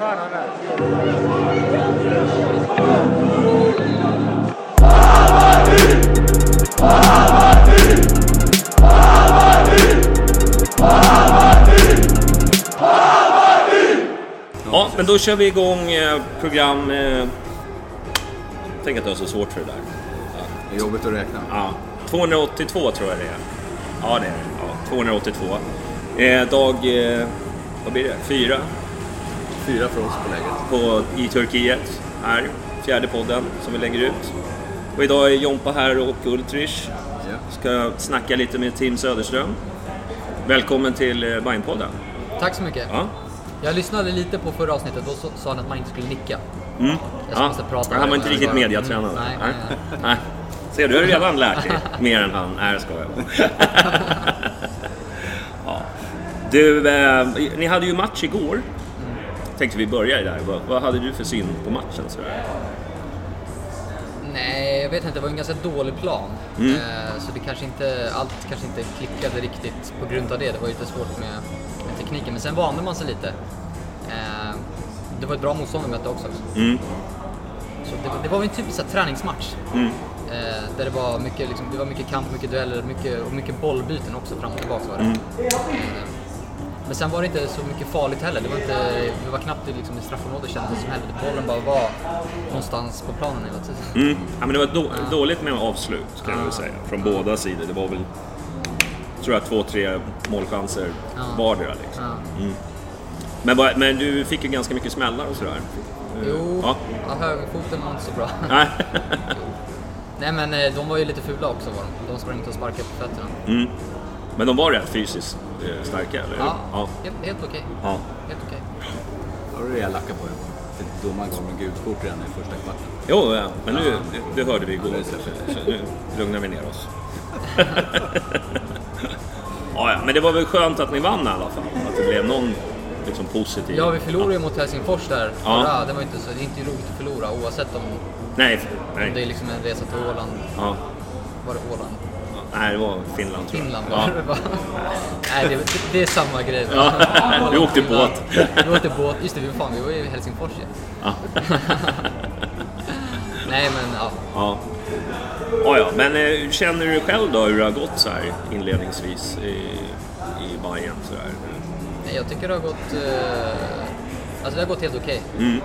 Ja, men då kör vi igång eh, program... Eh... Tänk att du har så svårt för det där. Det är jobbigt att räkna. Ja, 282 tror jag det är. Ja, det är det. Ja, 282. Eh, dag... Eh, vad blir det? Fyra Fyra för oss på läget. på, i Turkiet. Här, fjärde podden som vi lägger ut. Och idag är Jompa här och Ultrich. Ska snacka lite med Tim Söderström. Välkommen till eh, Bajenpodden. Tack så mycket. Ja. Jag lyssnade lite på förra avsnittet, då så- sa han att man inte skulle nicka. Mm. Jag Ja. prata Han var inte riktigt Mm, mediatränad. Nej, nej, nej. Nej. Ser du, du har redan lärt dig mer än han. Nej, jag skojar ja. Du, eh, ni hade ju match igår. Tänkte vi börjar där. Vad, vad hade du för syn på matchen? Sådär? Nej, jag vet inte. Det var en ganska dålig plan. Mm. Eh, så det kanske inte, allt kanske inte klickade riktigt på grund av det. Det var lite svårt med, med tekniken. Men sen vande man sig lite. Eh, det var ett bra motstånd vi mötte också. Mm. Så det, det var en typisk här, träningsmatch. Mm. Eh, där det var mycket, liksom, det var mycket kamp, mycket dueller mycket, och mycket bollbyten också fram och tillbaka var det. Mm. Men sen var det inte så mycket farligt heller. Det var, inte, det var knappt liksom, i straffområdet kändes det som heller. Bollen bara var någonstans på planen hela tiden. Mm. Ja, men det var då, dåligt med avslut kan jag väl säga. Från båda sidor. Det var väl, tror jag, två, tre målchanser Ja. vardera. Liksom. Ja. Men, men du fick ju ganska mycket smällar och sådär. Jo, Ja. ja. högerfoten var inte så bra. Nej. Nej men eh, de var ju lite fula också var de. De sprang inte och sparkade på fötterna. Mm. Men de var rätt fysiskt eh, starka, eller? Ja, ja. helt, helt okej. ja. Helt okej. Har du rejäl lacka på? För Domaren gav en gult kort redan i första kvarten. Jo, ja. men nu, det, det hörde vi igår. Det. Så nu lugnar vi ner oss. ja, ja, men det var väl skönt att ni vann i alla fall. Att det blev någon liksom, positiv... Ja, vi förlorade ju mot Helsingfors där Ja. förra. Det var inte så, det är inte roligt att förlora oavsett om, Nej, om det är nej. liksom en resa till Åland. Ja. Var det Åland? Nej, det var Finland tror jag. Finland ja. var det. bara. Nej, det, det är samma grej. Ja, vi åkte båt. Vi åkte båt. Just det, vi, fan, vi var i Helsingfors ju. Ja. Nej, men ja. Ja. Ja, ja, men eh, känner du själv då hur det har gått så här inledningsvis i, i Bayern så? Nej, Jag tycker det har gått... Eh, alltså det har gått helt okej. Mm.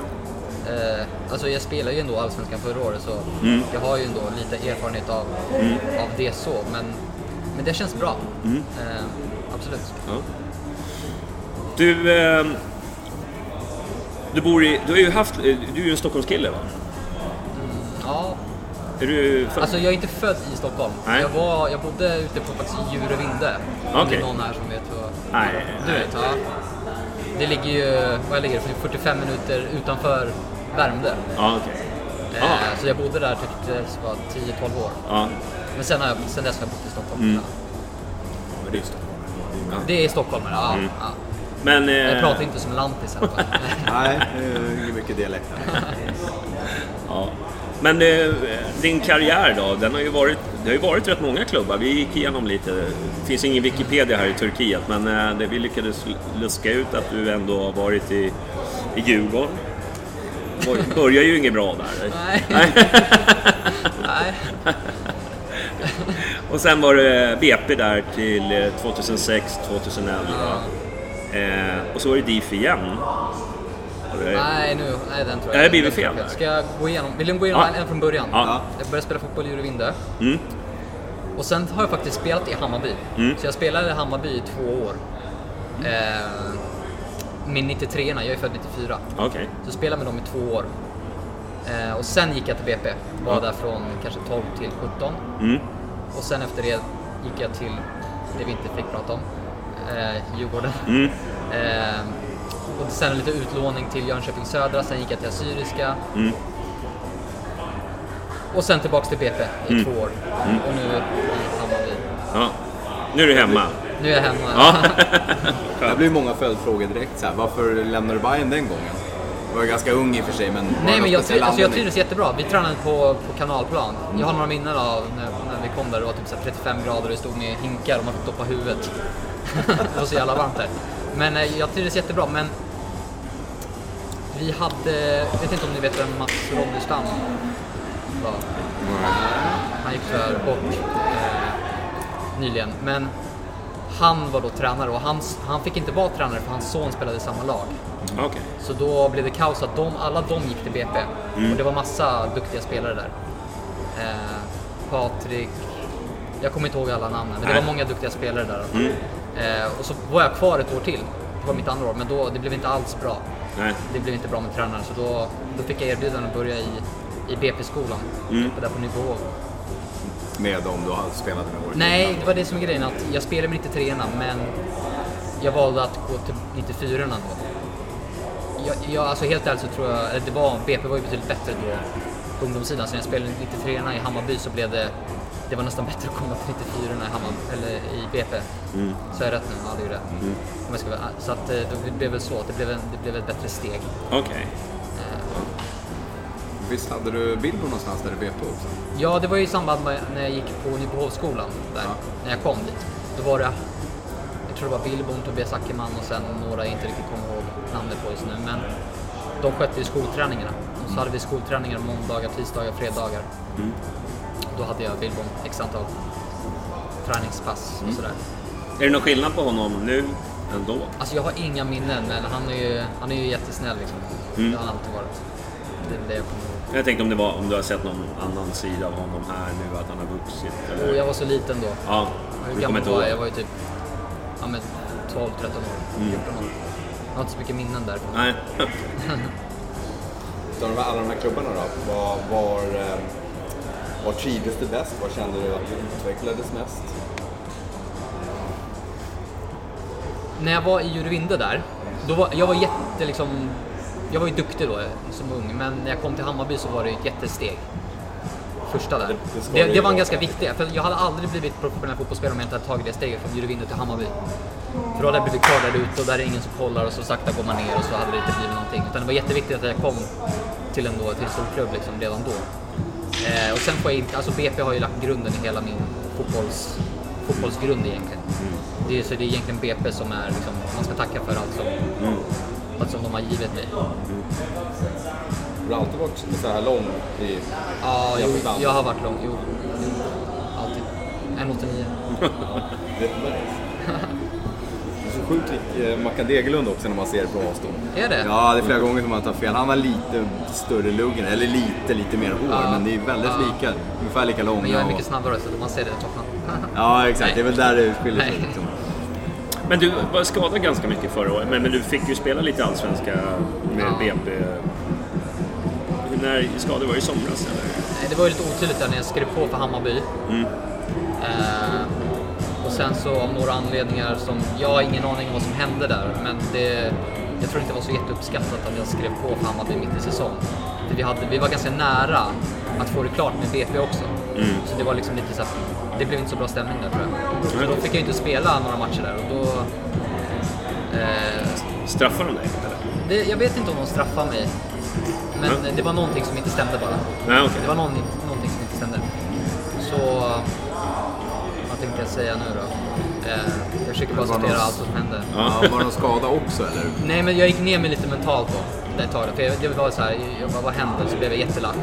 Eh, alltså jag spelade ju ändå Allsvenskan förra året så Mm. jag har ju ändå lite erfarenhet av, av det så. Men, men det känns bra. Mm. Eh, absolut. Ja. Du, eh, du bor i, du har ju haft, eh, du är ju en Stockholmskille va? Ja, Är du född? alltså jag är inte född i Stockholm. Nej. Jag, var, jag bodde ute på faktiskt Djurövinde. Om det Okej. är någon här som vet vad... Nej, Du nej. vet, ja. Det ligger ju, vad ligger det, 45 minuter utanför Värmdö. Ja, okej. Eh, Ah. Så jag bodde där tills jag var 10-12 år. Ja. Men sen, har jag, sen dess har jag bott i Stockholm. Mm. Men det är ju Stockholm. Det är stockholmare, ja. Mm. ja. Men... Eh, Jag pratar inte som lantis. Nej, det är mycket dialekt. Ja. Men eh, din karriär då, den har ju varit, det har ju varit rätt många klubbar. Vi gick igenom lite, det finns ingen Wikipedia här i Turkiet, men eh, det, vi lyckades luska ut att du ändå har varit i, i Djurgården. Bör- Börjar ju inget bra där. Nej. Nej. Och sen var det BP där till eh, 2006, 2011. Eh, och så var det DIF igen. Det- Nej, nu, nej, den tror Det jag. blir den väl fel, där? Ska jag gå igenom, vill du gå igenom Ja. en, från början? Ja. Jag började spela fotboll i Djurövinde. Mm. Och sen har jag faktiskt spelat i Hammarby. Mm. Så jag spelade i Hammarby i två år. Eh, min 93 jag är född 94. Okej. Så spelade med dem i två år. Eh, och sen gick jag till BP. Var Ja. där från kanske 12 till 17. Mm. Och sen efter det gick jag till det vi inte fick prata om. Eh, Djurgården. Mm. Eh, och sen lite utlåning till Jönköping Södra. Sen gick jag till Assyriska. Mm. Och sen tillbaks till BP i Mm. två år. Och nu i Hammarby. Ja. Nu är du hemma. Nu är jag hemma. Ja. Det blir många följdfrågor direkt så här. Varför lämnade du Bayern den gången? Du var ganska ung i och för sig men... Nej men jag, alltså jag trivdes jättebra. Vi tränade på, på kanalplan. Jag har några minnen av när, när vi kom där. Det var typ så här 35 grader och det stod med hinkar och man fick doppa huvudet. det var så jävla varmt där. Men eh, jag trivdes jättebra. Men vi hade, jag vet inte om ni vet vem Mats Ronnestam var? Han gick tyvärr bort eh, nyligen. Men han var då tränare och hans, han fick inte vara tränare för hans son spelade i samma lag. Okej. Så då blev det kaos att de, alla de gick till BP. Och det var massa duktiga spelare där. Eh, Patrik, jag kommer inte ihåg alla namnen, men det var många duktiga spelare där. Eh, och så var jag kvar ett år till. Det var mitt andra år, men då, det blev inte alls bra. Nej. Det blev inte bra med tränaren, så då, då fick jag erbjudande att börja i, i BP-skolan. Mm. Där på Nybohov. Med dem du hade spelat med året Nej, det var det som är grejen. Att jag spelade med 93 men jag valde att gå till 94 då. Jag, jag, alltså helt ärligt så tror jag, eller det var, BP var ju betydligt bättre då på ungdomssidan. Så när jag spelade 93 i Hammarby så blev det, det var nästan bättre att komma till 94 i Hammarby, eller i BP. Så är jag rätt nu? Ja, det är ju rätt. Om ska, vara- så att eh, det blev väl så, att det blev, en, det blev ett bättre steg. Okej. Visst hade du Bilbo någonstans där i BP också? Ja, det var ju i samband med när jag gick på Nybohovsskolan där, Ja. när jag kom dit. Då var det, jag tror det var Billborn, Tobias Ackerman och sen några jag inte riktigt kommer ihåg namnet på just nu. Men de skötte ju skolträningarna. Och så hade vi skolträningar måndagar, tisdagar, fredagar. Då hade jag Billborn x antal träningspass och sådär. Är det någon skillnad på honom nu ändå? Alltså jag har inga minnen, men han är ju, han är ju jättesnäll liksom. Mm. Det har han alltid varit. Det är det jag kommer ihåg. Jag tänkte om det var om du har sett någon annan sida av honom här nu, att han har vuxit eller? Och jag var så liten då. Ja, Hur gammal var jag? Jag var ju typ ja, men 12, 13 år, Mm. 14 år. Jag har inte så mycket minnen där. Nej. Alla de här klubbarna då, var, var, eh, var trivdes du bäst? Var kände du att du utvecklades mest? När jag var i Jurvinde där, då var, jag var jätte liksom, jag var ju duktig då som ung, men när jag kom till Hammarby så var det ett jättesteg. Första där. Det- det Det, det det, var en ganska viktig, för jag hade aldrig blivit professionell fotbollsspelare om jag inte hade tagit det steget från Jurvinde till Hammarby. För då hade jag blivit kvar där ute och där är ingen som kollar och så sakta går man ner och så hade det inte blivit någonting. Utan det var jätteviktigt att jag kom till en, då, till en stor klubb liksom redan då. Eh, och sen får jag inte, alltså BP har ju lagt grunden i hela min fotbolls, fotbollsgrund egentligen. Det är, så det är egentligen BP som är liksom, man ska tacka för allt som, allt som de har givit mig. Du har alltid varit så här lång i... Ja, jo, jag har varit lång. Jo, jo alltid. 1,89. Det är så sjukt lik eh, Mackan Degerlund också när man ser på avstånd. Är det? Ja, det är flera gånger som man tar fel. Han har lite större luggen, eller lite, lite mer hår, Ja. men det är väldigt Ja. lika. Ungefär lika långa. Men jag är mycket snabbare så man ser det klockan. Ja, exakt. Det är väl där det skiljer sig. Nej. Liksom. Men du var skadad ganska mycket förra året, men, men du fick ju spela lite allsvenska med Ja. BP. När skadade var i somras eller? Det var ju lite otydligt där när jag skrev på för Hammarby. Mm. Eh, och sen så av några anledningar som, jag har ingen aning om vad som hände där, men det, jag tror inte det var så jätteuppskattat att jag skrev på för Hammarby mitt i säsong. För vi, hade, vi var ganska nära att få det klart med BP också. Mm. Så det var liksom lite så att, det blev inte så bra stämning där tror jag. Så då fick jag inte spela några matcher där och då... Eh, Straffade de dig? Eller? det, jag vet inte om de straffade mig. Men Mm. det var någonting som inte stämde bara. Nej, okej. Det var någon, någonting som inte stämde. Så... Vad tänkte jag säga nu då? Eh, jag försöker bara sortera någon- allt som hände. Ja, var det någon skada också eller? Nej men jag gick ner mig lite mentalt då. Det tag, för jag, det var så här, jag bara, vad hände? Så blev jag jättelack.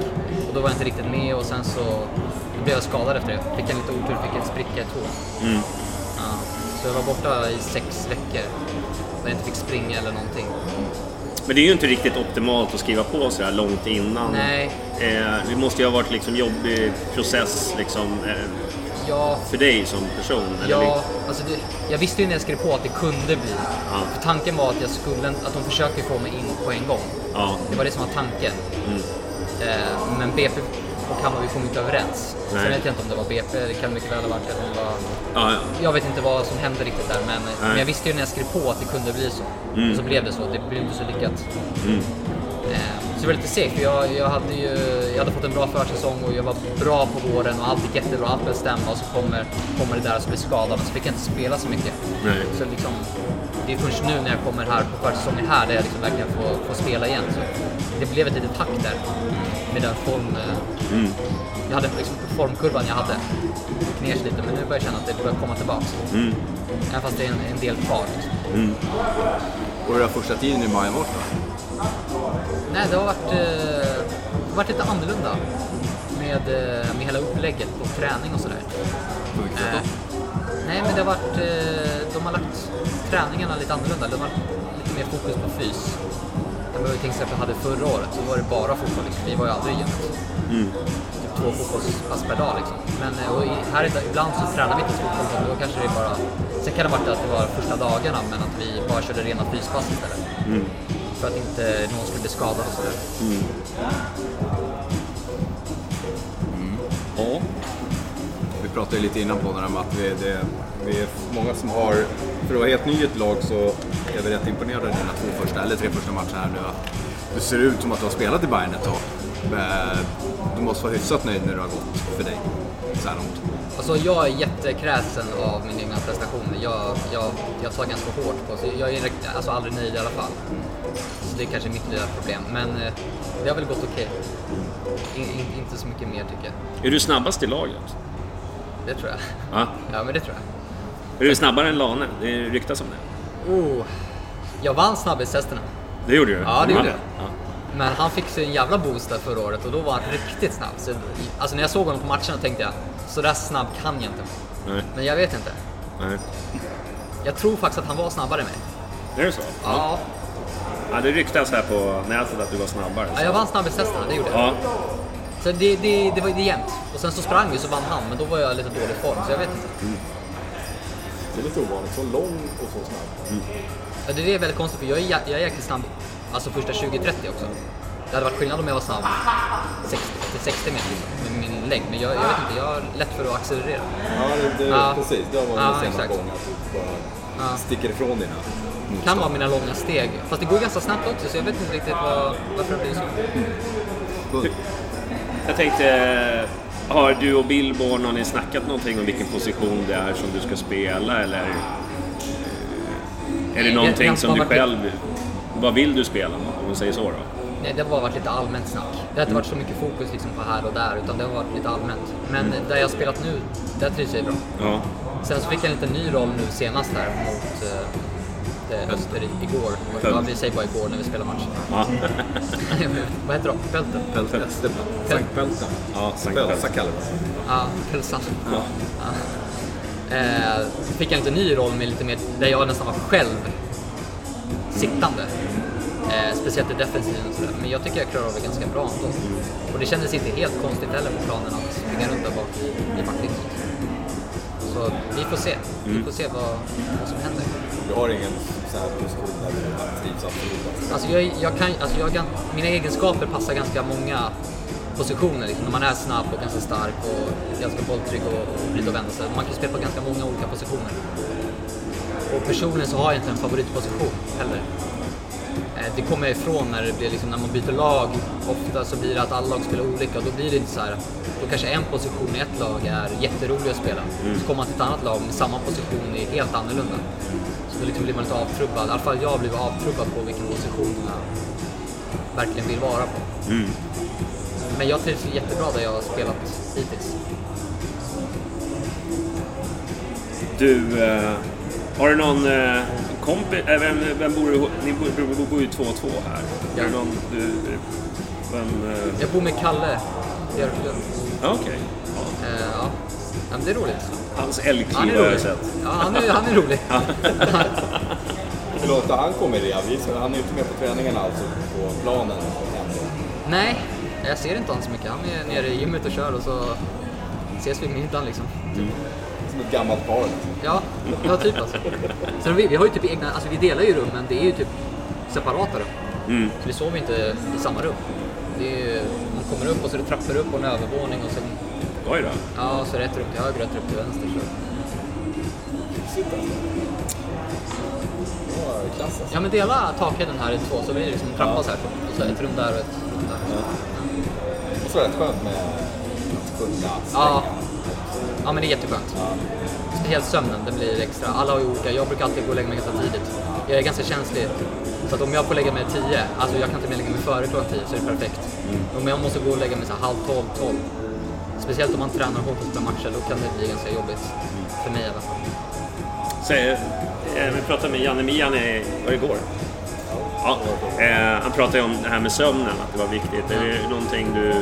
Och då var jag inte riktigt med och sen så blev jag skadad efter det. Fick en lite otur, fick en spricka i tån. Mm. Ja. Så jag var borta i sex veckor. Där jag inte fick springa eller någonting. Men det är ju inte riktigt optimalt att skriva på så här långt innan. Nej. Eh, det måste ju ha varit liksom jobbig process liksom. Eh, Ja, för dig som person? Eller Ja, alltså det, jag visste ju när jag skrev på att det kunde bli. Ja. För tanken var att jag skulle, att de försöker få mig in på en gång. Ja. Det var det som var tanken. Mm. Eh, men BP och Hammarby kom inte överens. Nej. Sen vet jag inte om det var BP, det kan mycket väl ha varit eller det var... Ja, ja. Jag vet inte vad som hände riktigt där, men, men jag visste ju när jag skrev på att det kunde bli så. Mm. Och så blev det så, det blev inte så lyckat. Mm. Eh, så det var lite segt, för jag, jag, hade ju, jag hade fått en bra försäsong och jag var bra på våren och allt gick jättebra, allt började stämma och så kommer, kommer det där och så blir skadad, men så fick jag inte spela så mycket. Nej. Så liksom, det är först nu när jag kommer här på försäsongen här där jag liksom verkligen får, får spela igen. Så det blev ett litet tack där med den form... eh, Mm. Jag hade liksom formkurvan jag hade. Ner sig lite, men nu börjar jag känna att det börjar komma tillbaks. Mm. Även fast det är en, en del kvar. Liksom. Mm. Och hur har första tiden i Majen varit då? Nej, det har varit, eh, varit lite annorlunda med, eh, med hela upplägget på träning och sådär. På vilket sätt Eh, då? nej, men det har varit, eh, de har lagt träningarna lite annorlunda. De har lite mer fokus på fys. Jag behöver till exempel hade förra året så var det bara fotboll. Liksom. Vi var ju aldrig i gymmet. Mm. Typ två fotbollspass per dag liksom. Men eh, och här är- ibland så tränar vi inte fotboll. så Då kanske det är bara... Sen kan det ha varit att det var första dagarna men att vi bara körde rena fyspass istället. Mm. För att inte någon skulle bli skadad och sådär. Ja. Vi pratade ju lite innan på det här med att vi, det, vi är många som har, för att vara helt ny i ett lag så är vi rätt imponerade av dina två första, eller tre första matcher här nu. Att du ser ut som att du har spelat i Bayern ett tag. Eh, Du måste vara hyfsat nöjd när det har gått för dig så här långt. Alltså jag är jättekräsen av min egna prestationer. Jag, jag, jag tar ganska hårt på så Jag är alltså aldrig nöjd i alla fall. Så det är kanske mitt lilla problem. Men eh, det har väl gått okej. In, in, inte så mycket mer tycker jag. Är du snabbast i laget? Det tror jag. Ja. Ja men det tror jag. Är du snabbare än Lane? Det ryktas om det. Oh, jag vann snabbhetstesterna. Det gjorde du? Ja, det gjorde jag. Ja. Men han fick sig en jävla boost där förra året och då var han riktigt snabb. Så, alltså när jag såg honom på matcherna tänkte jag, så där snabb kan jag inte vara. Nej. Men jag vet inte. Nej. Jag tror faktiskt att han var snabbare än mig. Är det så? Ja, Ja, det ryktas här på nätet att du var snabbare. ja jag vann snabbhetstesterna, det gjorde jag. Ja. Så det, det, det var det jämnt. Och sen så sprang vi så vann han, men då var jag lite dålig form, så jag vet inte. Det är lite ovanligt, så lång och så snabb. Ja, det är väldigt konstigt, för jag är, jag är jäkligt snabb, alltså första 20-30 också. Det hade varit skillnad om jag var snabb 60, till 60 meter liksom, med min längd, men jag, jag vet inte, jag har lätt för att accelerera. Ja, det, det, Ja. precis. Det har varit Ja, att du bara Ja. sticker ifrån dina kan vara mina långa steg, fast det går ganska snabbt också, så jag vet inte riktigt vad, varför det blir så. Jag tänkte, har du och Billborn, har ni snackat någonting om vilken position det är som du ska spela eller? eh, Är det någonting som du själv, vad vill du spela om man säger så då? Nej, det har bara varit lite allmänt snack. Det har inte varit så mycket fokus liksom på här och där, utan det har varit lite allmänt. Men där jag har spelat nu, där trivs jag bra. Ja. Sen så fick jag en liten ny roll nu senast här mot Öster i- igår. Ja, vi säger bara igår när vi spelar match. Ja. Vad heter de? Pölten? Pälten. Sankt Pälten. Ja, Sankt Pälsa Pölten. kallar vi det. Ja, Pölsan. Ja. Eh, fick jag en liten ny roll med lite mer, där jag nästan var själv sittande. Eh, speciellt i defensiven och sådär. Men jag tycker jag klarar av det ganska bra ändå. Och det kändes inte helt konstigt heller på planen att springa runt där bak i, i backlinjen. Så vi får se. Vi får se vad, vad som händer. Du har ingen sån här position där du trivs absolut. Alltså jag, jag kan, alltså jag, mina egenskaper passar ganska många positioner. Liksom. När man är snabb och ganska stark och ganska bolltrygg och, och vrida och vända sig. Man kan spela på ganska många olika positioner. Och personligen så har jag inte en favoritposition heller. Eh, Det kommer jag ifrån när det blir liksom, när man byter lag. Ofta så blir det att alla lag spelar olika och då blir det inte så här. Då kanske en position i ett lag är jätterolig att spela. Så kommer man till ett annat lag med samma position är helt annorlunda. Så då liksom blir man lite avtrubbad. I alla fall jag blir avtrubbad på vilken position jag verkligen vill vara på. Men jag trivs jättebra där jag har spelat hittills. Du, eh, har du någon eh, kompis, äh, vem, vem bor du, ni bor, bor, bor ju två och två här. Ja. Är det någon, du, vem, eh, Jag bor med Kalle Björklund. ja, okej. Ja. Eh, ja. ja, men det är roligt. Hans älgkniv har jag sett. Ja, han är, han är rolig. Har han kommit i avis? Han är inte med på träningarna alltså, på planen. Nej, jag ser inte honom så mycket. Han är nere i gymmet och kör och så ses vid middagen liksom. Som ett gammalt par. Ja, ja typ alltså. Sen vi, vi har ju typ egna, alltså vi delar ju rum men det är ju typ separata rum. Mm. Så vi sover inte i samma rum. Det är ju, man kommer upp och så är det trappor upp och en övervåning och sen, Oj då. ja så är det ett rum till höger och ett rum till vänster. Så. Ja, klass alltså. Ja men dela takhöjden här i två så blir det liksom en trappa så här. Och så ett rum där och ett rum där. Och så är det rätt skönt med att kunna Ja. stänga. Ja men det är jätteskönt. Speciellt sömnen, den blir extra. Alla har ju olika. Jag brukar alltid gå och lägga mig ganska tidigt. Jag är ganska känslig. Så att om jag får lägga mig 10, alltså jag kan inte lägga mig före klockan 10 så är det perfekt. Om jag måste gå och lägga mig så halv 12, 12. Speciellt om man tränar hårt och spelar matcher, då kan det bli ganska jobbigt. För mig i alla fall. Så, eh, vi pratade med Janne Mian i, var igår? Ja, eh, han pratade om det här med sömnen, att det var viktigt. Är det någonting du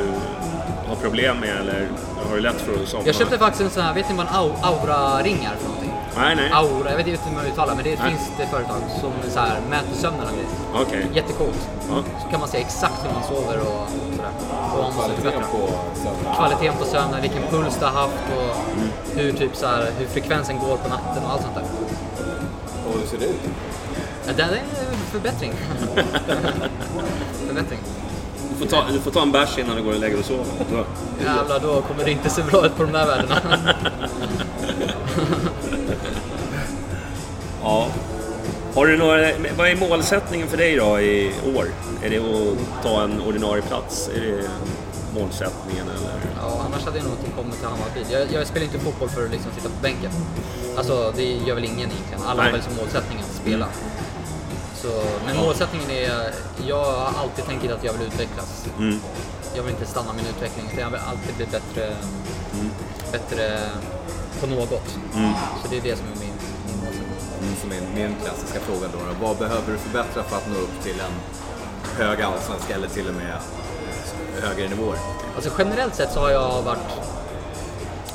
har problem med eller har du lätt för att somna? Jag köpte faktiskt en sån här, vet ni vad en au- aura-ring är för någonting? Nej, nej. Aura, jag vet inte hur man uttalar men det Nej. finns det företag som så här, mäter sömnen och grejer. Okej. Jättecoolt. Ja. Så kan man se exakt hur man sover och sådär. Och om man måste Kvaliteten förbättra. på sömnen. Kvaliteten på sömnen, vilken puls du har haft och hur, typ så här, hur frekvensen går på natten och allt sånt där. Och hur ser det ut? Ja, det är en förbättring. förbättring. Får ta, du får ta en bärs innan du går och lägger dig och sover. Jävlar, då kommer det inte se bra ut på de där värdena. Ja. Har du några, vad är målsättningen för dig då i år? Är det att ta en ordinarie plats? Är det målsättningen eller? Ja, annars hade jag nog inte kommit till Hammarby. Jag, jag spelar inte fotboll för att liksom sitta på bänken. Alltså, det gör väl ingen egentligen. Alla har Nej. väl som målsättning att spela. Så, men målsättningen är, jag har alltid tänkt att jag vill utvecklas. Mm. Jag vill inte stanna min utveckling, utan jag vill alltid bli bättre, bättre på något. Mm. Så det är det som är min, min målsättning. Mm, Som min, min klassiska fråga då. Vad behöver du förbättra för att nå upp till en hög allsvenska eller till och med högre nivåer? Alltså generellt sett så har jag varit...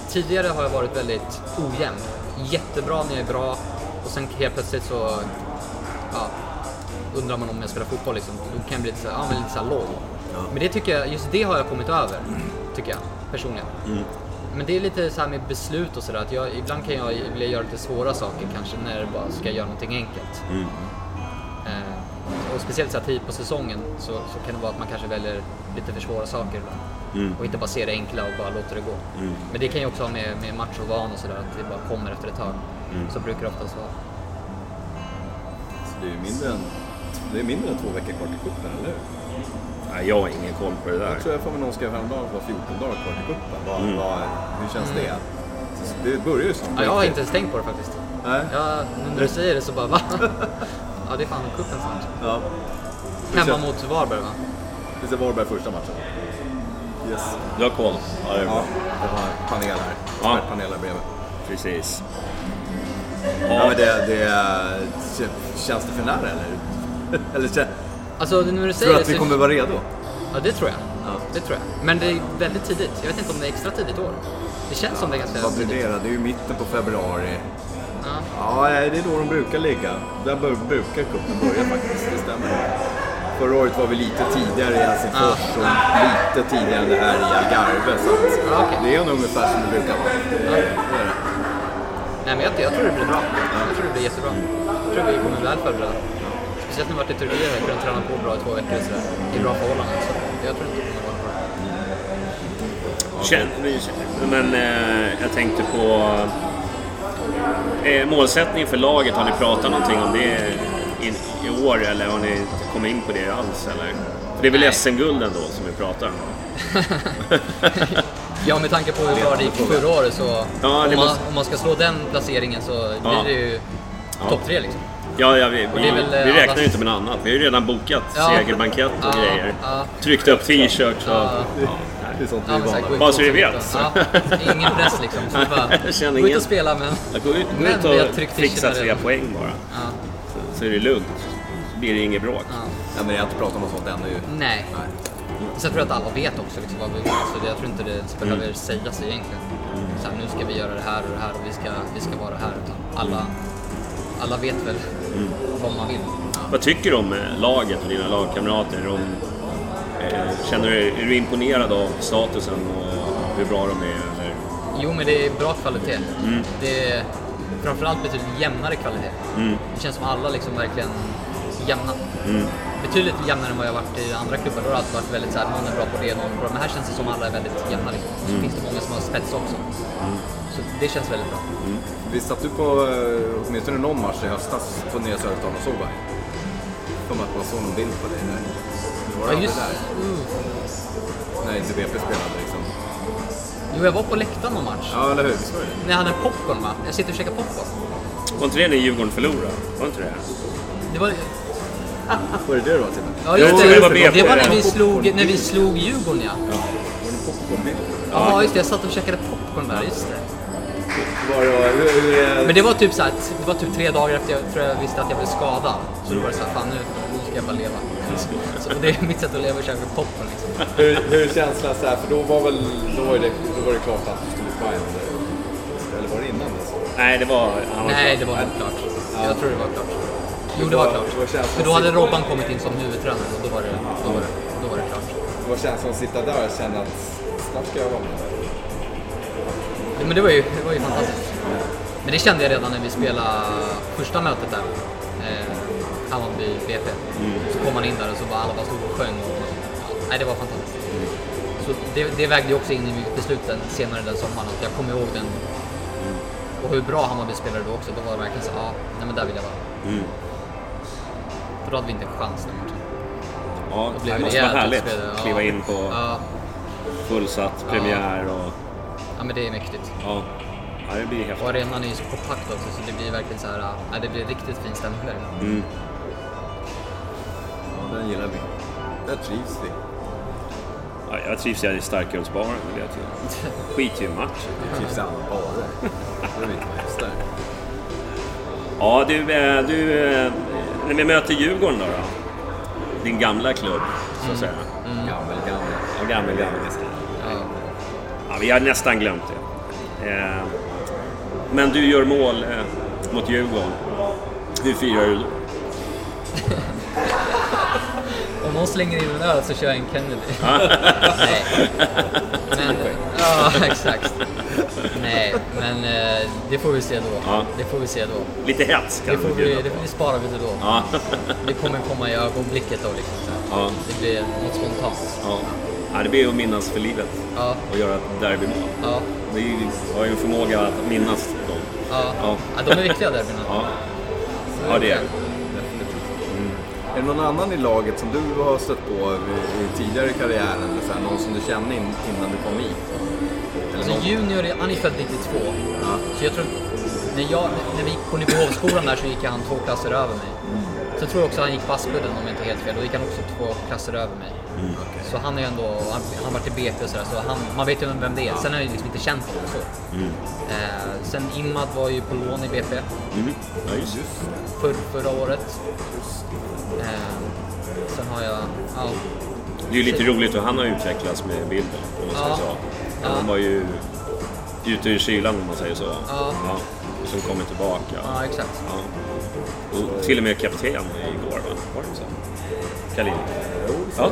Tidigare har jag varit väldigt ojämn. Jättebra när jag är bra och sen helt plötsligt så... Ja, undrar man om jag spelar fotboll liksom. Då kan jag bli lite så här, ja, men lite så här låg. Men det tycker jag, just det har jag kommit över. Tycker jag, personligen. Men det är lite så här med beslut och sådär. Att jag, ibland kan jag vilja göra lite svåra saker kanske när det bara ska göra någonting enkelt. Eh, och speciellt så här tid på säsongen så, så kan det vara att man kanske väljer lite för svåra saker ibland. Och inte bara ser det enkla och bara låter det gå. Men det kan ju också ha med, med match och van och sådär, att det bara kommer efter ett tag. Så brukar det oftast vara. Så det är ju mindre än, det är mindre än två veckor kvar till cupen, eller hur? Nej, jag har ingen koll på det där. Jag tror jag får mig någon skrev häromdagen att det var 14 dagar kvar till cupen. Mm. hur känns det? Så Det börjar ju snart. Ja, jag har inte ens tänkt på det faktiskt. Nej. Ja, nu när du säger det så bara va? Ja, det är fan cupen snart. Ja. Hemma mot Varberg va? Det är Varberg första matchen. Yes. Du har koll? Ja, det är Ja, bra. det var en panel här. Ja. Expertpanel här bredvid. Precis. Ja, men det, det, känns det för nära eller? eller kän- Alltså när du tror säger du det att vi kommer vara redo? Ja, det tror jag. Ja. Det tror jag. Men det är väldigt tidigt. Jag vet inte om det är extra tidigt år. Det känns som det är ganska Vad blir tidigt. det då? Det är ju mitten på februari. Ja. Ja, det är då de brukar ligga. Där brukar cupen börja faktiskt, det stämmer. Förra året var vi lite tidigare i Helsingfors och lite tidigare än det här i Algarve. Så Ja, okej. det är nog ungefär som det brukar vara. Ja. Nej, men jag, jag tror det blir bra. Jag tror det blir jättebra. Jag tror vi kommer väl förberedda. Speciellt när vi varit i Turkiet och kunnat träna på bra i två veckor och sådär. I bra förhållanden. Så jag tror inte det kommer vara bra. Känn, men eh, jag tänkte på eh, målsättningen för laget. Har ni pratat någonting om det i, i år eller har ni kommit in på det alls? Eller? För det är väl Nej. SM-gulden då som vi pratar om? Ja, med tanke på hur bra det gick förra året så... Ja, om, man, måste- om man ska slå den placeringen så blir Ja. det ju topp tre liksom. Ja, ja vi, Och vi, väl, eh, vi räknar ju inte med något annat. Vi har ju redan bokat Ja. segerbankett och Ja, grejer. ja. Tryckt upp t-shirts och... Ja. Ja. Det är sånt vi Ja, är vana vid. ut Bara och så vi vet. Ja, ingen press liksom. Så bara, Jag känner gå ut och spela men... Att gå ut, gå Men ut vi och tryckt fixa tre redan. poäng bara. Ja, Så, så är det lugnt. Så blir det inget bråk. ja. Ja, men jag har inte pratat om något sånt ännu ju. Nej. Nej. Så jag tror att alla vet också liksom vad vi vill. Så det, jag tror inte det behöver Mm. sägas egentligen. Så här, nu ska vi göra det här och det här och vi ska, vi ska vara här. Utan alla, alla vet väl Mm. vad man vill. Vad tycker du om eh, laget och dina lagkamrater? Är de, eh, känner du, är du imponerad av statusen och hur bra de är? Eller Jo, men det är bra kvalitet. Det är framförallt betydligt jämnare kvalitet. Det känns som alla liksom verkligen jämna. Betydligt jämnare än vad jag varit i andra klubbar. Då har det alltid varit väldigt så här, någon är bra på det, någon är bra. Men här känns det som alla är väldigt jämna. Liksom. Så finns det många som har spets också. Så det känns väldigt bra. Vi satt du på eh, åtminstone någon match i höstas på Nya Söderstaden och såg va? Som att man såg någon bild på dig där. Du var Ja, aldrig just där? uh. När inte BP spelade liksom. Jo, jag var på läktaren någon match. Ja, eller hur? När jag hade popcorn va? Jag sitter och käkar popcorn. Var inte det när Djurgården förlorade? Var inte det? Det var, Var det det du var till? ja, just det det. var BP. Det var när vi slog, när vi slog Djurgården ja. Var det popcornbild? Ja, just det. Jag satt och käkade popcorn där, just det. Men det var typ så här, det var typ tre dagar efter jag tror jag visste att jag blev skadad. Så då var det så här, fan nu, nu ska jag bara leva. Så det är mitt sätt att leva och käka popcorn liksom. Hur, hur känslan så här? För då var väl då var det, då var det klart att du skulle Bayern eller, eller var det innan dess? Nej, det var... Han var Nej, det var nog klart. Jag tror det var klart. Jo, det var klart. Det var känslan För då hade Robban kommit in som huvudtränare och då var det, då var det, då var det klart. Det var känslan att sitta där och känna att snart ska jag vara med. Ja, Men det var ju, det var ju fantastiskt. Men det kände jag redan när vi spelade första mötet där. Eh, Hammarby BP. Så kom man in där och så bara alla bara stod och sjöng. Och, ja, nej, det var fantastiskt. Så det, det vägde ju också in i mitt beslut den, senare den sommaren. Att jag kommer ihåg den. Och hur bra Hammarby spelade då också. Då var det verkligen så ja, nej men där vill jag vara. För då hade vi inte en chans den matchen. Ja, det måste vara härligt. Ja. Kliva in på Ja, fullsatt premiär och... ja, men det är mäktigt. Ja, ja det blir Och häftigt. arenan är ju så kompakt också så det blir verkligen så här, ja, det blir riktigt fin stämning där. Mm. Ja, den gillar vi. Där trivs vi. Ja, jag trivs i starkölsbaren vill jag till. Skit i matchen. Vi trivs i alla barer. Det är vi inte hästar. Ja, du, eh, du, eh, när vi möter Djurgården då, då din gamla klubb, så att säga. Gammel, gammel. Ja, gammal, gammal. Vi har nästan glömt det. Eh, men du gör mål eh, mot Djurgården. Hur firar du då? Om någon slänger in en öl så kör jag en Kennedy. Nej. Men, ja, exakt. Nej, men eh, det får vi se då. Ja. Det får vi se då. Lite hets Det kan får du vi, det, på. det sparar vi till då. Ja. Det kommer komma i ögonblicket då liksom. Så. Ja. Det blir något spontant. Ja. Ja, det blir att minnas för livet Ja, och göra ett derbymål. ja, Vi har ju en förmåga att minnas dem. ja. Ja. ja de är viktiga derbyna. Ja, ja det är Är det någon annan i laget som du har stött på i, tidigare i karriären? Eller så här, någon som du kände in, innan du kom hit? Eller Alltså någon? Junior, han är född 92. Ja. Så jag tror, när, jag, när vi gick på Nybohovsskolan där så gick han två klasser över mig. Så tror jag också han gick på Aspudden om jag inte är helt fel. Då gick han också två klasser över mig. Så han är ju ändå, han, han har varit i BP och sådär, så han, man vet ju vem det är. Sen har jag liksom inte känt honom så. Eh, sen Imad var ju på lån i BP mm. ja, just för, förra året. Eh, sen har jag, ja, Det är ju lite roligt och han har utvecklats med bilden, om man säger Ja. Ja. Han var ju ute ur kylan, om man säger så. Ja. Och som kommer tillbaka. ja exakt. Ja. Och till och med kapten igår, va? Var det så? Kalin? Ja.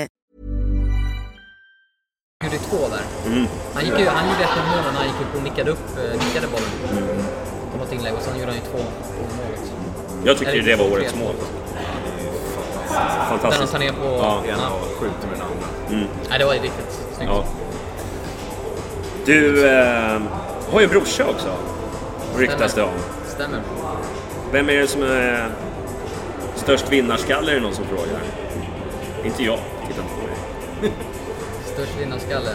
Gjorde två där. Han, gick ju, han gjorde ett mål när han gick upp och nickade upp, eh, nickade bollen. På något inlägg och sen gjorde han ju två på målet. Jag tycker Eller det var årets mål. Den de Fantastiskt. tar ner på... Ja. Ena och skjuter med den andra. Nej, det var ju riktigt snyggt. Ja. Du eh, har ju en brorsa också. Ryktas det om. Stämmer. Vem är det som är störst vinnarskalle är det någon som frågar. Inte jag. Titta på mig. Störst vinnarskalle.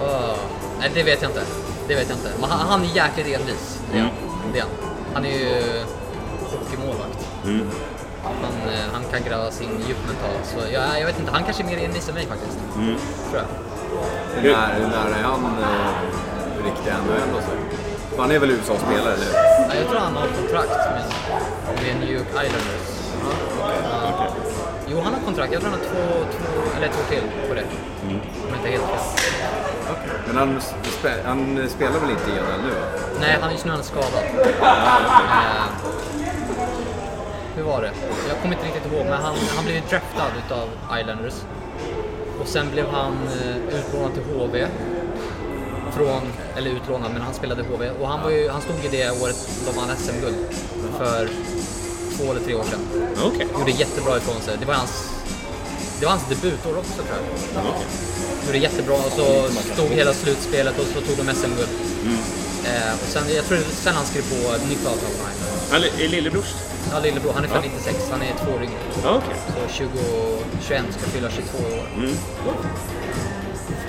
Åh, Nej, det vet jag inte. Det vet jag inte. Men han, han är jäkligt envis. Det är han. Det är han. Han är ju hockeymålvakt. Han, eh, han kan gräva sin djup mentalt. Så jag, jag vet inte, han kanske är mer envis än mig faktiskt. Tror jag. Hur nära, hur nära är han eh, riktig NHL och så? För Han är väl USA-spelare, eller Ja, jag tror han har kontrakt med, med New York Islanders. Ja. Jo, han har kontrakt. Jag tror han har två, två eller ett år till på det. Om jag inte helt fel. Men han, spe, han spelar väl inte i NHL nu? Nej, han just nu är han skadad. Eh, hur var det? Jag kommer inte riktigt ihåg, men han, han blev ju draftad utav Islanders. Och sen blev han eh, utlånad till HV. Från, eller utlånad, men han spelade HV. Och han, var ju, han stod i det året de vann SM-guld. För två eller tre år sedan. Okej. Gjorde jättebra ifrån sig. Det var hans, det var hans debutår också tror jag. Gjorde jättebra och så stod hela slutspelet och så tog de SM-guld. Eh, och sen, jag tror sen han skrev på ett nytt avtal med. Han är lillebrors? Ja, lillebror. Han är född 96, han är två år yngre. Ja, okej. Så 20, 21 ska fylla 22 år.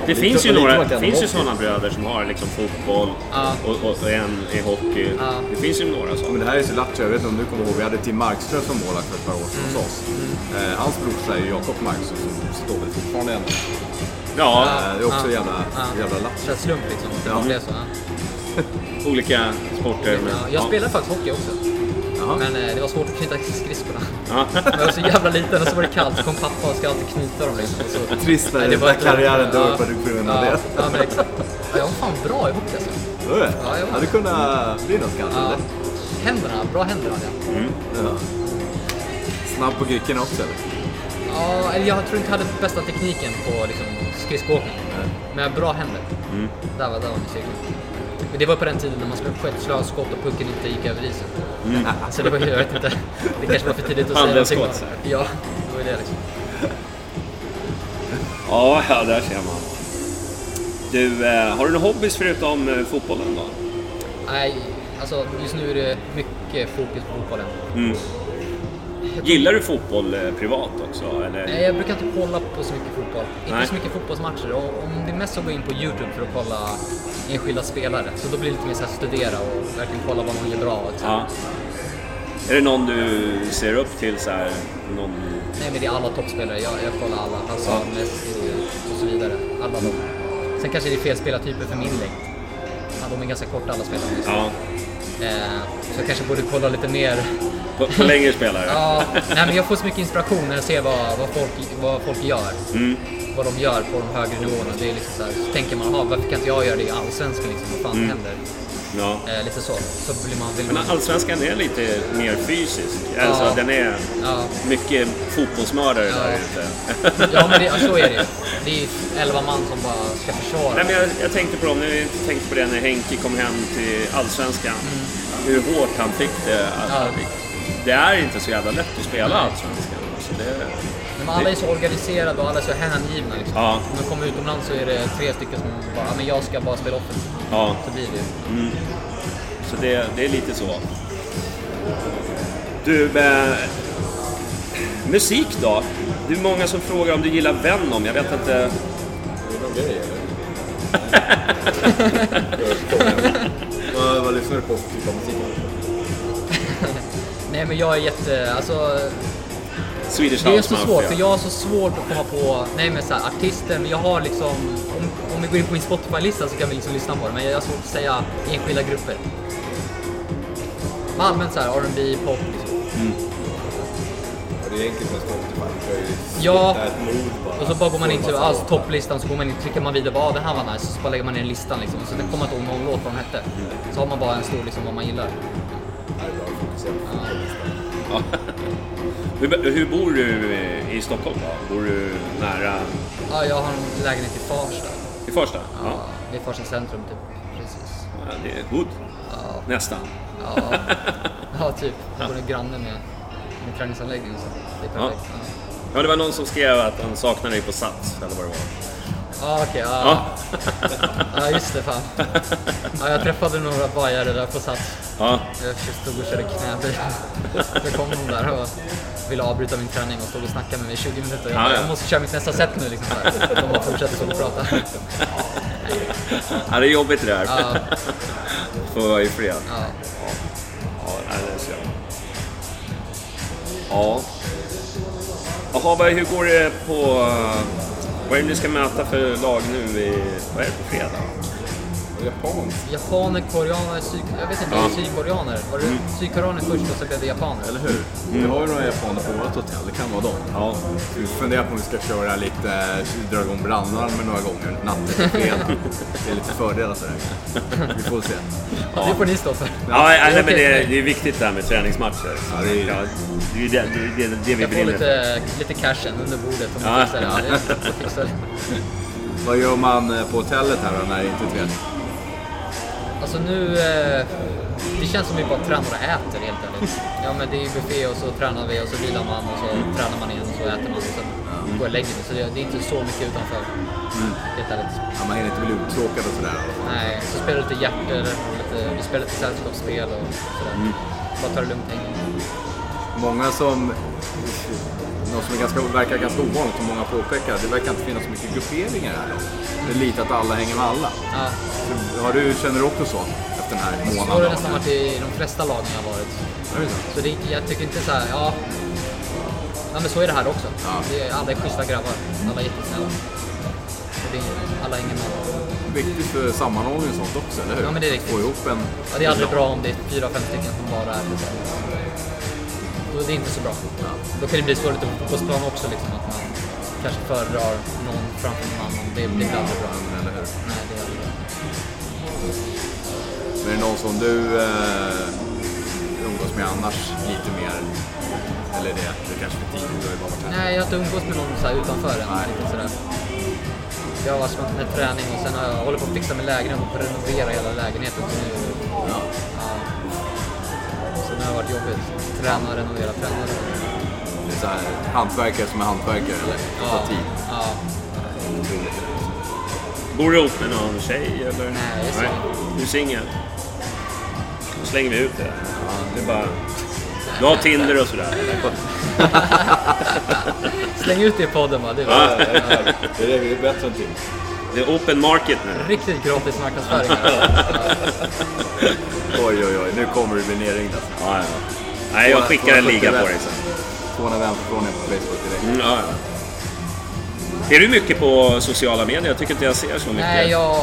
Det finns ju några, kan finns ju sådana bröder som har liksom fotboll Ja. och, och, och en i hockey. Ja. Det finns ju några sådana. men det här är så lattjo. Jag vet inte om du kommer ihåg, vi hade Tim Markström som målvakt för ett par år sedan hos oss. Eh, hans brorsa är ju Jakob Markström som står väl fortfarande i. Ja, Eh, det är också Ja. jävla, Ja. jävla lattjo. Så här slump liksom. Ja. Det blev så. Olika sporter. Men, Ja, jag spelade faktiskt hockey också. Men eh, det var svårt att knyta skridskorna. Ja. Jag var så jävla liten och så var det kallt så kom pappa och ska alltid knyta dem liksom. Så, Trist när den karriären dör på grund av det. Ja, men exakt. Ja, jag var fan bra i hockey alltså. Var det? Ja, jag var- Hade kunnat bli något kanske? Ja. Händerna, bra händer hade jag. Ja. Snabb på grickorna också eller? Ja, eller jag tror inte jag hade bästa tekniken på liksom, skridskoåkning. Men jag har bra händer. Där var, där var min styrka. Men det var på den tiden när man skulle sköt slöskott och pucken inte gick över isen. Så det var ju, jag vet inte, det kanske var för tidigt att säga någonting. här. Ja, det var det liksom. ja, ja, där ser man. Du, eh, har du några hobbys förutom eh, fotbollen då? Nej, alltså just nu är det mycket fokus på fotbollen. Gillar du fotboll eh, privat också? Eller? Nej, jag brukar inte kolla på så mycket fotboll. Inte Nej. så mycket fotbollsmatcher. Och om det är mest att gå in på YouTube för att kolla enskilda spelare. Så då blir det lite mer så här studera och verkligen kolla vad någon gör bra. Och så. Ja. Är det någon du ser upp till så här? Någon... Nej, men det är alla toppspelare. Jag, jag kollar alla. Hazard, Messi och så vidare. Alla dem. Sen kanske det är fel spelartyper för min längd. Ja, de är ganska korta alla spelarna. Ja, Eh, så jag kanske borde kolla lite mer. På, på längre spelare? Ja, nej, men jag får så mycket inspiration när jag ser vad, vad, folk, vad folk gör. Mm. Vad de gör på de högre nivåerna. Det är liksom så, här, så tänker man, aha, varför kan inte jag göra det i Allsvenskan? Liksom? Vad fan händer? Ja. Eh, lite så. Så blir man... Vill Men man allsvenskan är lite mer fysisk. Alltså, Ja. den är ja, mycket fotbollsmördare Ja. där ute. ja, men det, så är det ju. Det är 11 man som bara ska försvara. Nej, men jag, jag tänkte på dem, jag tänkte på det när Henke kom hem till Allsvenskan. Hur hårt han fick det. Att, Mm. Ja. Det är inte så jävla lätt att spela Allsvenskan. Så det, Men alla är så organiserade och alla är så hängivna. Liksom. Ja. Om de kommer utomlands så är det tre stycken som bara, "Ja, men jag ska bara spela offensivt. ja, Så blir det ju. så det, det är lite så. Du, eh, musik då? Det är många som frågar om du gillar Venom. Jag vet inte. Är det någon grej eller? men jag är jätte, alltså Swedish det är så svårt för jag har så svårt att komma på, nej men så här, artister, men jag har liksom, om, om vi går in på min Spotify-lista så kan vi liksom lyssna på det, men jag har svårt att säga enskilda grupper. Men allmänt såhär R&B, pop liksom. Och det är enkelt med Spotify. Du kan ju Ja. hitta ett mood bara. Och så bara går man in till alltså, topplistan, så går man in klickar man vidare, bara ah, den här var nice, så bara lägger man ner listan liksom. Så den kommer inte ihåg någon låt vad den hette. Så har man bara en stor liksom vad man gillar. På fotbollslistan. Hur, hur bor du i- i Stockholm då? Bor du nära Ja, jag har en lägenhet i Farsta. i Farsta? Ja. Det är Farsta centrum typ. Precis. Ja, det är hood. Nästan. Ja, ja typ. Jag bor granne med min träningsanläggning. Så det är Ja. perfekt. Ja. Ja, det var någon som skrev att han saknade dig på Sats, eller vad det var. Ja, okej. ja. ja, just det. Fan. Ja, jag träffade några bajare där på Sats. Ja, Jag stod och körde knäböj. Så kom de där och ville avbryta min träning och stod och snackade med mig i 20 minuter. Jag, Ja, bara, ja. jag måste köra mitt nästa set nu. Liksom, så här. De bara fortsatte så och prata. ja det är jobbigt det där. Ja. Få vara i fred. Ja. Ja, det ser jag. Ja. Jaha, hur går det på... Vad är det ni ska möta för lag nu i... Vad är det på fredag? Japanskt. Japaner, koreaner, syd... Jag vet inte, Ja. Mm. sydkoreaner. Var det sydkoreaner först och så blev det japaner? Eller hur? Vi har ju några japaner på vårt hotell, det kan vara dem. Ja. Vi funderar på om vi ska köra lite, dra igång brandlarmen några gånger natten till fredag. Det är lite fördelar sådär. Vi får se. Ja. Det får ni stå för. Ja, nej, nej, men det, är, det är viktigt det här med träningsmatcher. Ja, det är- Ja, det är det, det, det, det vi brinner lite, lite cashen under bordet om Ja. fixar det. Ja, jag fixar det. Vad gör man eh, på hotellet här då när det inte är träning? Alltså nu, eh, det känns som vi bara tränar och äter helt ärligt. Ja men det är ju buffé och så tränar vi och så vilar man och så tränar man igen och så äter man och sen går jag lägger mig. Så det, är inte så mycket utanför. Helt ärligt. Ja, man hinner inte bli uttråkad och sådär fall. Nej, så spelar lite hjärtor, lite, vi spelar lite sällskapsspel och sådär. Bara ta det lugnt hänger. Många som, något som ganska, verkar ganska ovanligt, som många påpekar, det verkar inte finnas så mycket grupperingar här. Det är lite att alla hänger med alla. Ja, Så, har du, känner du också så? Efter den här så har det månaden? nästan varit i de flesta lagen jag varit. Det så? Så det, jag tycker inte så här, ja. Ja men så är det här också. Ja. Det är, alla är schyssta grabbar. Alla är jättesnälla. Och det är, alla hänger med. Viktigt för sammanhållning och sånt också, eller hur? Ja, men det är riktigt. Få ihop en... Ja, det är aldrig bra om det är fyra, fem stycken som bara är liksom. Då är det inte så bra. Då kan det bli lite på fotbollsplan också liksom att man kanske föredrar någon framför någon annan. Det, det blir aldrig bra. Eller hur? Nej, det är aldrig bra. Men är det någon som du eh, umgås med annars lite mer? Eller är det, det är kanske för tidigt, du har ju bara varit här. Nej, jag har inte umgås med någon så här utanför än. Lite sådär. Jag har varit med träning och sen har jag hållit på att fixa med lägenhet och renovera hela lägenheten. Så nu, Ja. Ja. Det har varit jobbigt. Träna, renovera, träna. renovera. Det är så här, hantverkare som är hantverkare, eller? Det tar tid. Ja. Bor du ihop med någon tjej eller? Nej, jag är singel. Du är singel? Då slänger vi ut det. Det är bara... Du har Tinder och sådär? Släng ut det i podden va. Det är. Ja. Det är bättre än tid. Det är open market nu. Riktigt gratis marknadsföring. Oj, oj, oj. Nu kommer du bli nerringd alltså. Ja, ja. Nej, jag skickar en liga på dig sen. 200 vänförfrågningar på Facebook direkt. Mm, ja, ja. Är du mycket på sociala medier? Jag tycker inte jag ser så mycket. Nej, jag,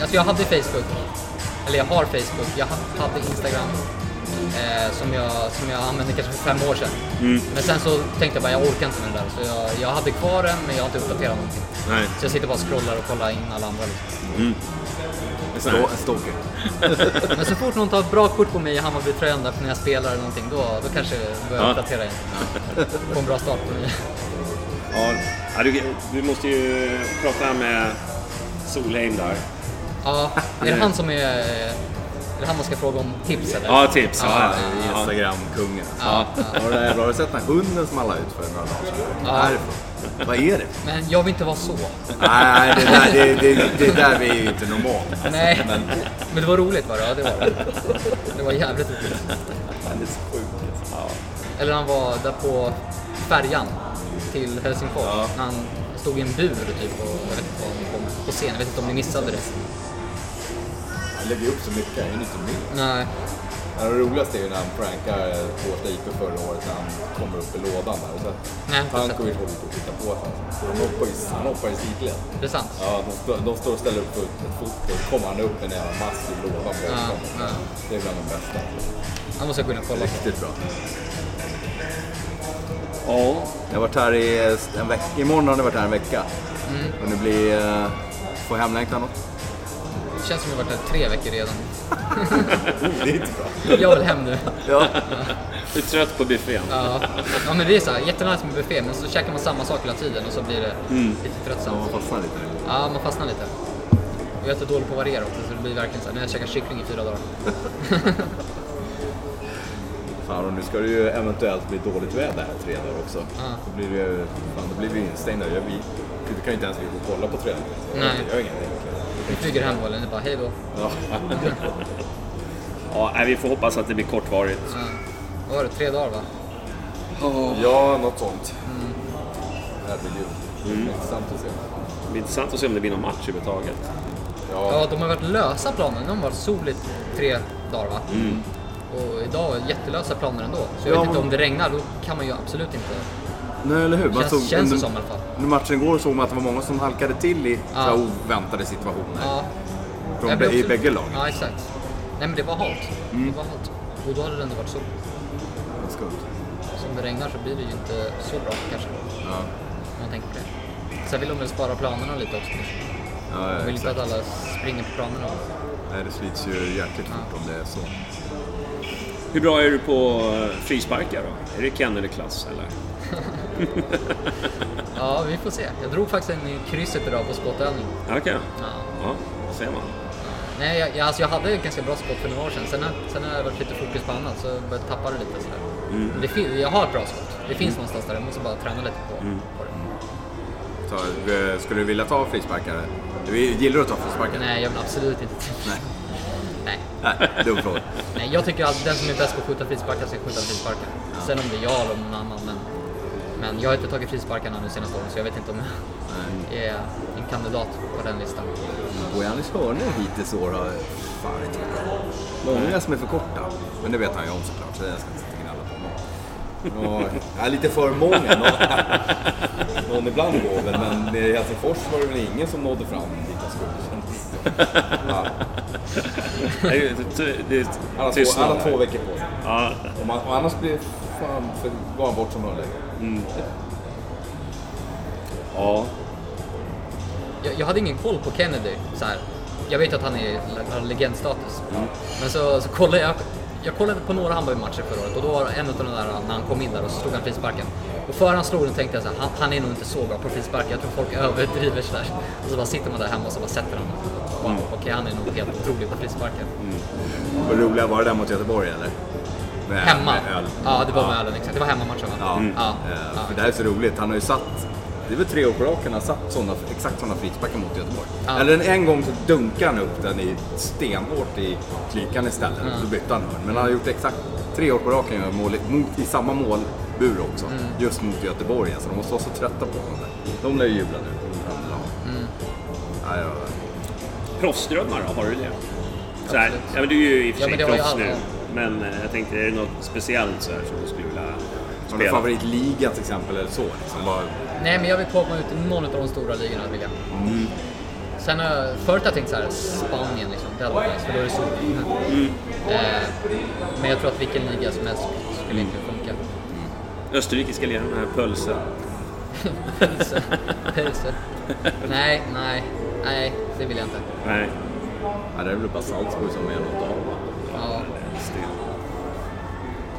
alltså jag hade Facebook. Eller jag har Facebook. Jag ha- hade Instagram. Eh, som, jag, som jag använde kanske för fem år sedan. Mm. Men sen så tänkte jag bara, jag orkar inte med det där. Så jag, jag hade kvar den, men jag har inte uppdaterat någonting. Nej. Så jag sitter bara och scrollar och kollar in alla andra. Liksom. En stå- stalker. Men så fort någon tar ett bra kort på mig i Hammarby-tröjan där när jag spelar eller någonting, då, då kanske jag börjar Ja. uppdatera igen. Få en bra start på mig. Ja, ja, du, du måste ju prata med Solheim där. Ja, är det han som är... Det han ska fråga om tips eller? Ja, tips. Ja, Ja, ja. Instagram-kungen. Ja, Har, du, sett den hunden som han la ut för några dagar sedan? Ja. Vad är det för? Vad är det? Men jag vill inte vara så. Nej, det där, det, det, det där är ju inte normalt. Alltså. Nej, Men men det var roligt var det? Ja, det var det. Det var jävligt roligt. han är så sjuk. Alltså. Eller han var där på färjan till Helsingfors. Ja. Han stod i en bur typ och jag vet inte vad han kom på scen. Jag vet inte om ni missade det. Lägger upp så mycket, han är inte med. Nej. Men det roligaste är ju när han prankar Båstad IP förra året när han kommer upp i lådan där. Och så jag Tankovic håller på att titta på hoppar i, han hoppar i sidled. Det är sant. Ja, de, stå, de står och ställer upp ett foto. Då kommer han upp med en jävla massiv låda bakom. Ja, ja. Det är bland de bästa. Han måste jag kunna kolla på. Riktigt bra. Ja. Jag har varit här i en vecka. Imorgon har ni varit här en vecka. Mm. Och ni blir... Uh, får hemlängtan något? Det känns som jag har varit här tre veckor redan. Det är inte bra. Jag vill hem nu. Ja. Du är trött på buffén? Ja, ja men det är så här, jättenice med buffé men så käkar man samma sak hela tiden och så blir det lite tröttsamt. Man fastnar lite. Ja, man fastnar lite. Och jag är jättedålig på att variera också så det blir verkligen så här, när jag käkar kyckling i fyra dagar. Ja, och nu ska det ju eventuellt bli dåligt väder här tre dagar också. Då blir det ju, fan, då blir vi instängda. Jag, vi, du kan ju inte ens gå och kolla på träningen. Nej. Jag gör ingenting. Vi flyger hem bollen, det bara hej då. Ja. Ja, vi får hoppas att det blir kortvarigt. Ja. Vad var det, tre dagar va? ja, något sånt. Det här blir ju intressant att se. Det blir intressant att se om det blir någon match överhuvudtaget. Ja, de har varit lösa planen. De har varit soligt tre dagar va? Och idag är jättelösa planer ändå. Så jag Ja, vet inte om det regnar, då kan man ju absolut inte... Nej, eller hur? Man Känns, såg känns det under, som i alla fall. under matchen igår såg man att det var många som halkade till i Ja. så oväntade situationer. Ja. Från, bä- I också- bägge lagen. Ja, exakt. Nej men det var halt. Det var halt. Och då hade det ändå varit sol. Skumt. Så om det regnar så blir det ju inte så bra kanske. Ja. Om man tänker på det. Sen vill de väl spara planerna lite också kanske. Ja, De ja, vill inte exakt. att alla springer på planerna. Nej, det slits ju jäkligt fort om det är så. Hur bra är du på frisparkar då? Är det Kennedy-klass eller? Ja, vi får se. Jag drog faktiskt en i krysset idag på skottövning. Okej. Ja. Ja, det ser man. Nej, jag, jag, alltså jag hade ganska bra skott för några år sedan. Sen, har- sen har jag varit lite fokus på annat så jag började tappa det lite sådär. Mm. Men det fin- jag har ett bra skott. Det finns någonstans där. Jag måste bara träna lite på, Mm. på det. Så, eh, skulle du vilja ta frisparkare? Du gillar du att ta frisparkar? Nej, jag vill absolut inte. Nej. Nej. Nej, dum fråga. Nej, jag tycker att den som är bäst på att skjuta frisparkar ska skjuta frisparkar. Sen om det är jag eller någon annan. Men, men jag har inte tagit frisparkarna nu senaste åren så jag vet inte om jag är en kandidat på den listan. Bojanis hörnor hittills i år har fan inte. Många som är för korta. Men det vet han ju om såklart, så jag ska inte gnälla på honom. Ja, lite för många. Någon, någon ibland går väl, men i Helsingfors var det väl ingen som nådde fram dit han skulle. Ja, alla, två, alla två veckor på sig. Ja, Och, man, och annars blir fan, för, går han bort som hörnläggare. ja. Jag, jag hade ingen koll på Kennedy. Så här. Jag vet att han är, har legendstatus. Men så, så kollade jag, jag kollade på några Hammarby-matcher förra året och då var en av de där när han kom in där och så slog han frisparken. Och före han slog den tänkte jag så här, han, han är nog inte så bra på frisparkar. Jag tror folk överdriver sådär. Och så bara sitter man där hemma och så bara sätter han. Wow, okej han är nog helt otrolig på frisparkar. Vad roliga var det där mot Göteborg eller? Med, Hemma. Med öl. Ja, det var med ölen exakt. Det var hemmamatchen va? Ja, ja. eh, ja. för det här är så roligt. Han har ju satt, det är väl tre år på raken, han har satt såna, exakt sådana frisparkar mot Göteborg. Ja. Eller en, en gång så dunkar han upp den i stenhårt i klykan istället. Så bytte han hörn. Men han har gjort exakt tre år på raken gör mål, i- mot, i samma målbur också. Mm. Just mot Göteborg. Så de måste vara så trötta på honom. De lär ju jubla nu. Ja. Mm. Ja, ja. Proffsdrömmar då, har du det? Så här, ja, men du är ju i och för Ja, sig ju proffs alla. nu. Men eh, jag tänkte, är det något speciellt så här som du skulle vilja Har du spela? favoritliga till exempel eller så? Liksom, bara, Nej, men jag vill komma ut i någon av de stora ligorna vill jag. Sen har jag, förut har jag tänkt så här, Spanien liksom, det hade varit nice, för då är det sol. Eh, men jag tror att vilken liga som helst skulle inte funka. Österrikiska ligan, den här pölsen. Pölse. Pölse. Nej, nej, nej, det vill jag inte. Nej, ja, det är väl bara Salzburg som är något av. Ja, just det.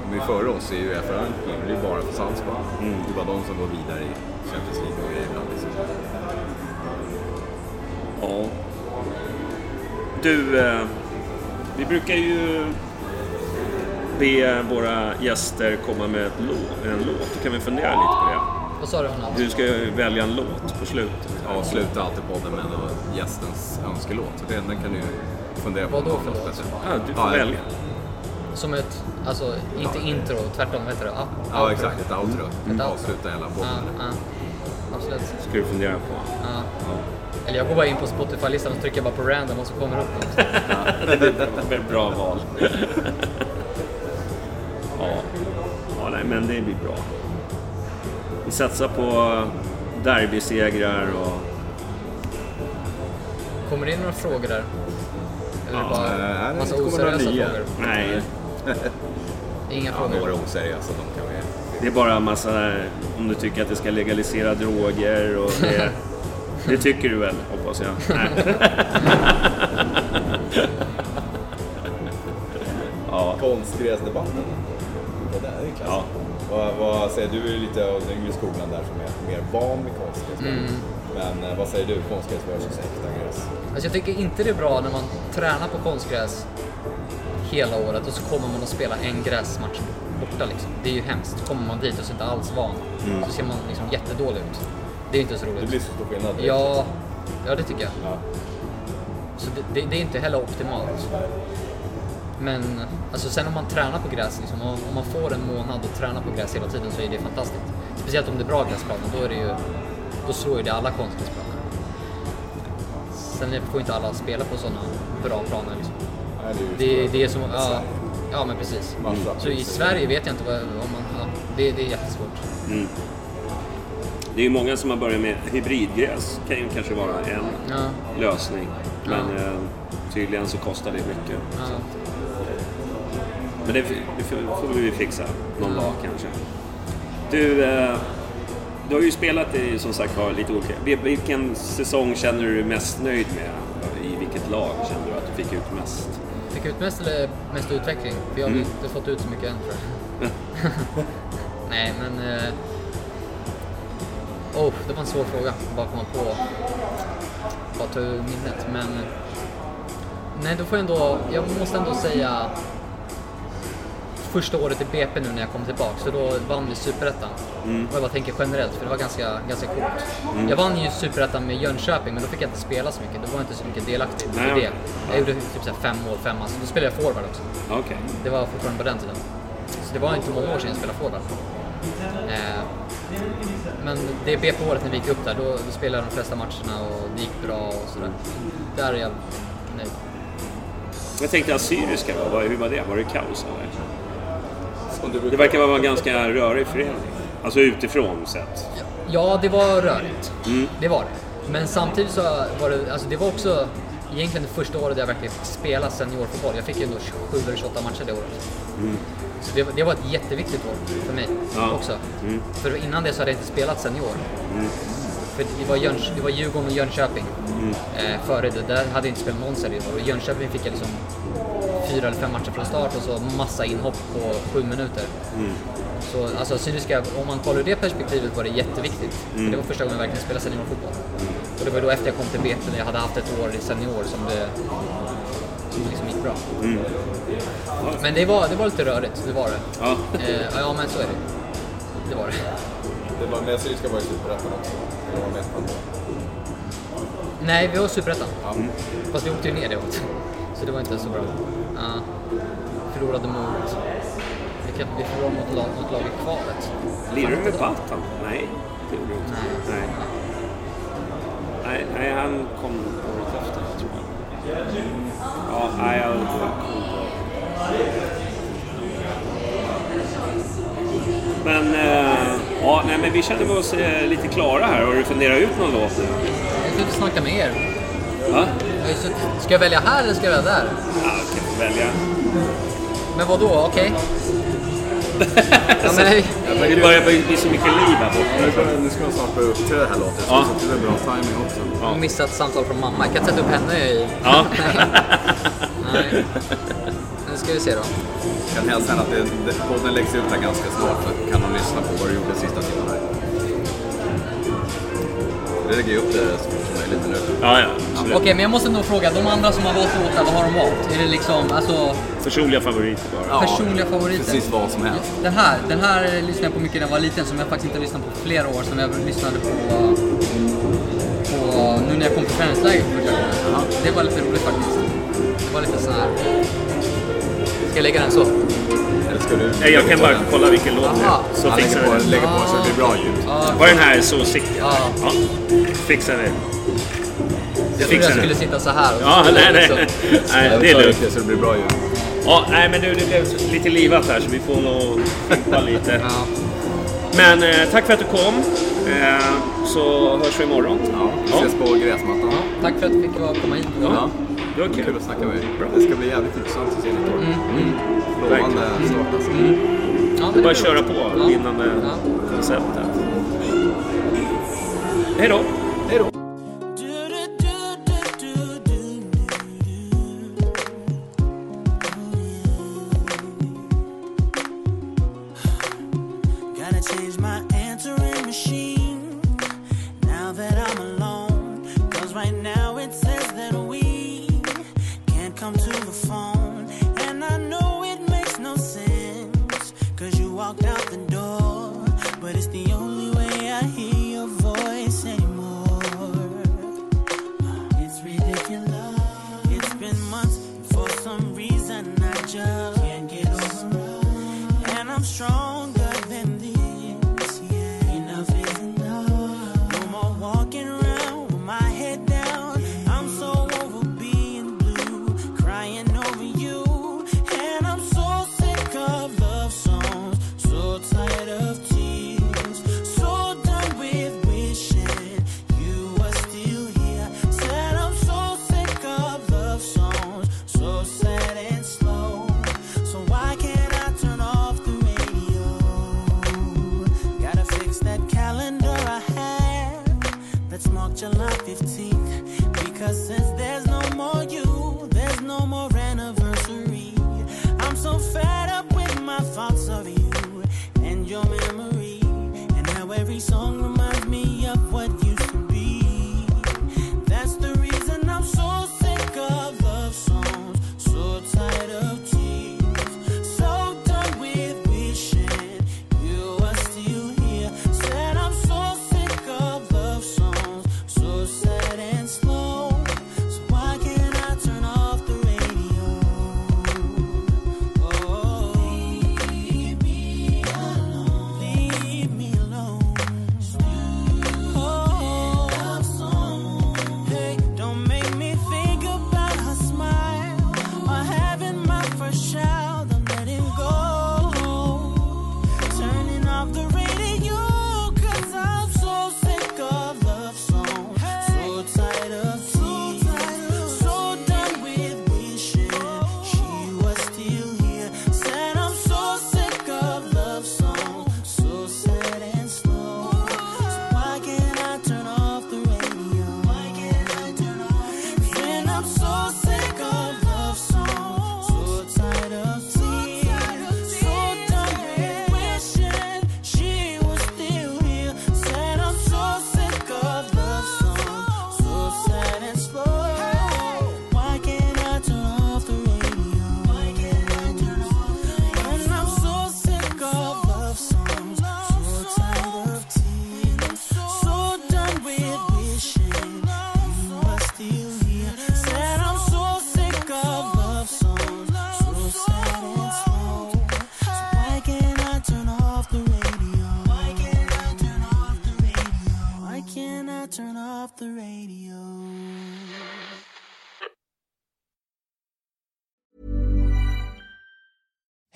De är ju före oss i Uefa-rankingen, det är bara för Salzburg. Det är bara de som går vidare i Champions League och grejer ibland. Liksom. Ja. Du, eh, vi brukar ju be våra gäster komma med ett låt, en låt. Kan vi fundera lite på det. vad sa du Hanna? Du ska ju välja en låt på slutet. Ja, sluta alltid podden med gästens önskelåt. Så det, den kan du fundera på. Vad då om för låt? Ja, du får Ja, jag- välja. Som ett, alltså inte intro, tvärtom, heter det? Ja, exakt. Ett outro. outro. Avsluta hela Ja, podden. ja. Absolut. Ska du fundera på. Ja. Eller jag går bara in på Spotify-listan och trycker bara på random och så kommer det upp något. Det är ett bra val. ja. ja, nej men det blir bra. Vi satsar på derbysegrar och... Kommer det in några frågor där? Eller Ja, bara nej, det massa oseriösa frågor? Nej, Inga Ja, frågor? några oseriösa, de kan vi... det är bara en massa om du tycker att det ska legalisera droger och det... Det tycker du väl, hoppas jag? Ja, Konstgräsdebatten. Det där är ju klass. ja. Vad, vad säger du? Du är lite av den yngre skolan där som är mer van vid konstgräs. Mm. Men eh, vad säger du? Konstgräs versus äkta gräs? Alltså jag tycker inte det är bra när man tränar på konstgräs hela året och så kommer man att spela en gräsmatch. borta liksom. Det är ju hemskt. Kommer man dit och så inte alls van så ser man liksom jättedålig ut. Det är inte så roligt. Det blir så stor skillnad. direkt. Ja, ja det tycker jag. Ja. Så det, det, det är inte heller optimalt. Men alltså sen om man tränar på gräs, liksom, om, om man får en månad och tränar på gräs hela tiden så är det fantastiskt. Speciellt om det är bra gräsplaner, då, är det ju, då slår ju det alla konstgräsplaner. Sen får inte alla spela på sådana bra planer. Liksom. Det Det, är som, ja, ja men precis. Massa. Så i Sverige vet jag inte vad, om man, ja, det, det är jättesvårt. Det är ju många som har börjat med hybridgräs. kan ju kanske vara en Ja, lösning. Men eh, tydligen så kostar det mycket. ja. Men det, det får vi fixa någon dag kanske. Du, eh, du har ju spelat i som sagt var lite olika. Vil- Vilken säsong känner du dig mest nöjd med? I vilket lag känner du att du fick ut mest? Fick ut mest eller mest utveckling? För jag har Mm. inte fått ut så mycket än tror jag. Nej, men... Eh... Oh, det var en svår fråga. Bara komma på... Bara ta ur minnet. Men... Nej, då får jag ändå... Jag måste ändå säga... Första året i BP nu när jag kom tillbaka, så då vann vi Superettan. Och jag bara tänker generellt, för det var ganska, ganska coolt. Jag vann ju Superettan med Jönköping, men då fick jag inte spela så mycket. Då var jag inte så mycket delaktig i det. Jag gjorde typ så fem mål, fem ass. Då spelade jag forward också. Okej. Det var fortfarande på den tiden. Så det var inte många år sedan jag spelade forward. Eh, men det BP-året när vi gick upp där, då, då spelade jag de flesta matcherna och det gick bra och sådär. Där är jag nöjd. Jag tänkte Assyriska, hur var det? Var det kaos eller? Det verkar vara en ganska rörig förening. Alltså utifrån sett. Ja, det var rörigt. Mm. Det var det. Men samtidigt så var det, alltså det var också egentligen det första året där jag verkligen fick spela seniorfotboll. Jag fick ju ändå 27 eller 28 matcher det året. Så det, var- det var ett jätteviktigt år för mig Ja. också. För innan det så hade jag inte spelat senior. För det var, Jöns, det var Djurgården och Jönköping. Eh, före det, där hade jag inte spelat någon senior. Och Jönköping fick jag liksom fyra eller fem matcher från start och så massa inhopp på sju minuter. Så alltså Syriska, om man kollar ur det perspektivet var det jätteviktigt. För det var första gången jag verkligen spelade seniorfotboll. Och det var då efter jag kom till BP när jag hade haft ett år i senior som det, som det liksom gick bra. Men det var, det var lite rörigt, det var det. Ja. Eh, ja men så är det. Det var det. Det var med Syriska var ju superettan också. Det var med. Nej, vi var Superettan. Ja. Fast vi åkte ju ner det året. Så det var inte så bra. Ja. förlorade mot... Vilka, vi förlorade mot lag, något lag i kvalet. Lirade du med Batan? Nej, det gjorde du inte. Nej. Nej, nej, han kom året efter tror jag. Ja, nej, jag... Men, eh, ja, nej, men vi känner oss eh, lite klara här. Har du funderat ut någon låt nu? Jag inte snacka med er. Va? Ska jag välja här eller ska jag välja där? Ja, få välja. Men vad då? Okej. ja, men, Det börjar bli bli så mycket liv här borta. Nu ska de snart börja uppträda här låten, så Ja. det är bra timing också. jag har missat ett samtal från mamma. Jag kan sätta upp henne i... Ja. Nej. Nu ska vi se då. kan helst hända att det, det, podden läggs ut här ganska snart, så kan de lyssna på vad du gjorde sista timmen här. Det lägger jag upp det så fort som möjligt nu. Ja, ja. Okej, men jag måste nog fråga. De andra som har valt låtar, vad har de valt? Är det liksom, alltså, Personliga favoriter bara. personliga favoriter? Precis vad som helst. Den här, den här lyssnade jag på mycket när jag var liten, som jag faktiskt inte lyssnat på flera år, som jag lyssnade på, på nu när jag kom på träningsläger för första gången. Det var lite roligt faktiskt. Det var lite sån här... Ska jag lägga den så? Eller ska du... Nej, jag kan bara kolla vilken låt det Aha. är. Så lägger fixar på, vi det. lägger på så det blir bra ljud. Ja, Var den här så sick? Ja. ja. Fixar vi. Jag trodde jag skulle sitta så här. och så Ja, nej, nej. liksom- nej. Det är lugnt. det så det blir bra ljud. Ja, nej men du, det blev lite livat här så vi får nog fimpa lite. Ja. Men eh, tack för att du kom. Eh, så hörs vi imorgon. Ja, vi ses på gräsmattan. Tack för att du fick komma hit. Ja. Det var Kul kul. att snacka med dig. Det ska bli jävligt intressant att se ditt år. Mm, Lovande start alltså. Ja, men Det är bara att köra på Ja. vinnande Ja. konceptet. Hej då!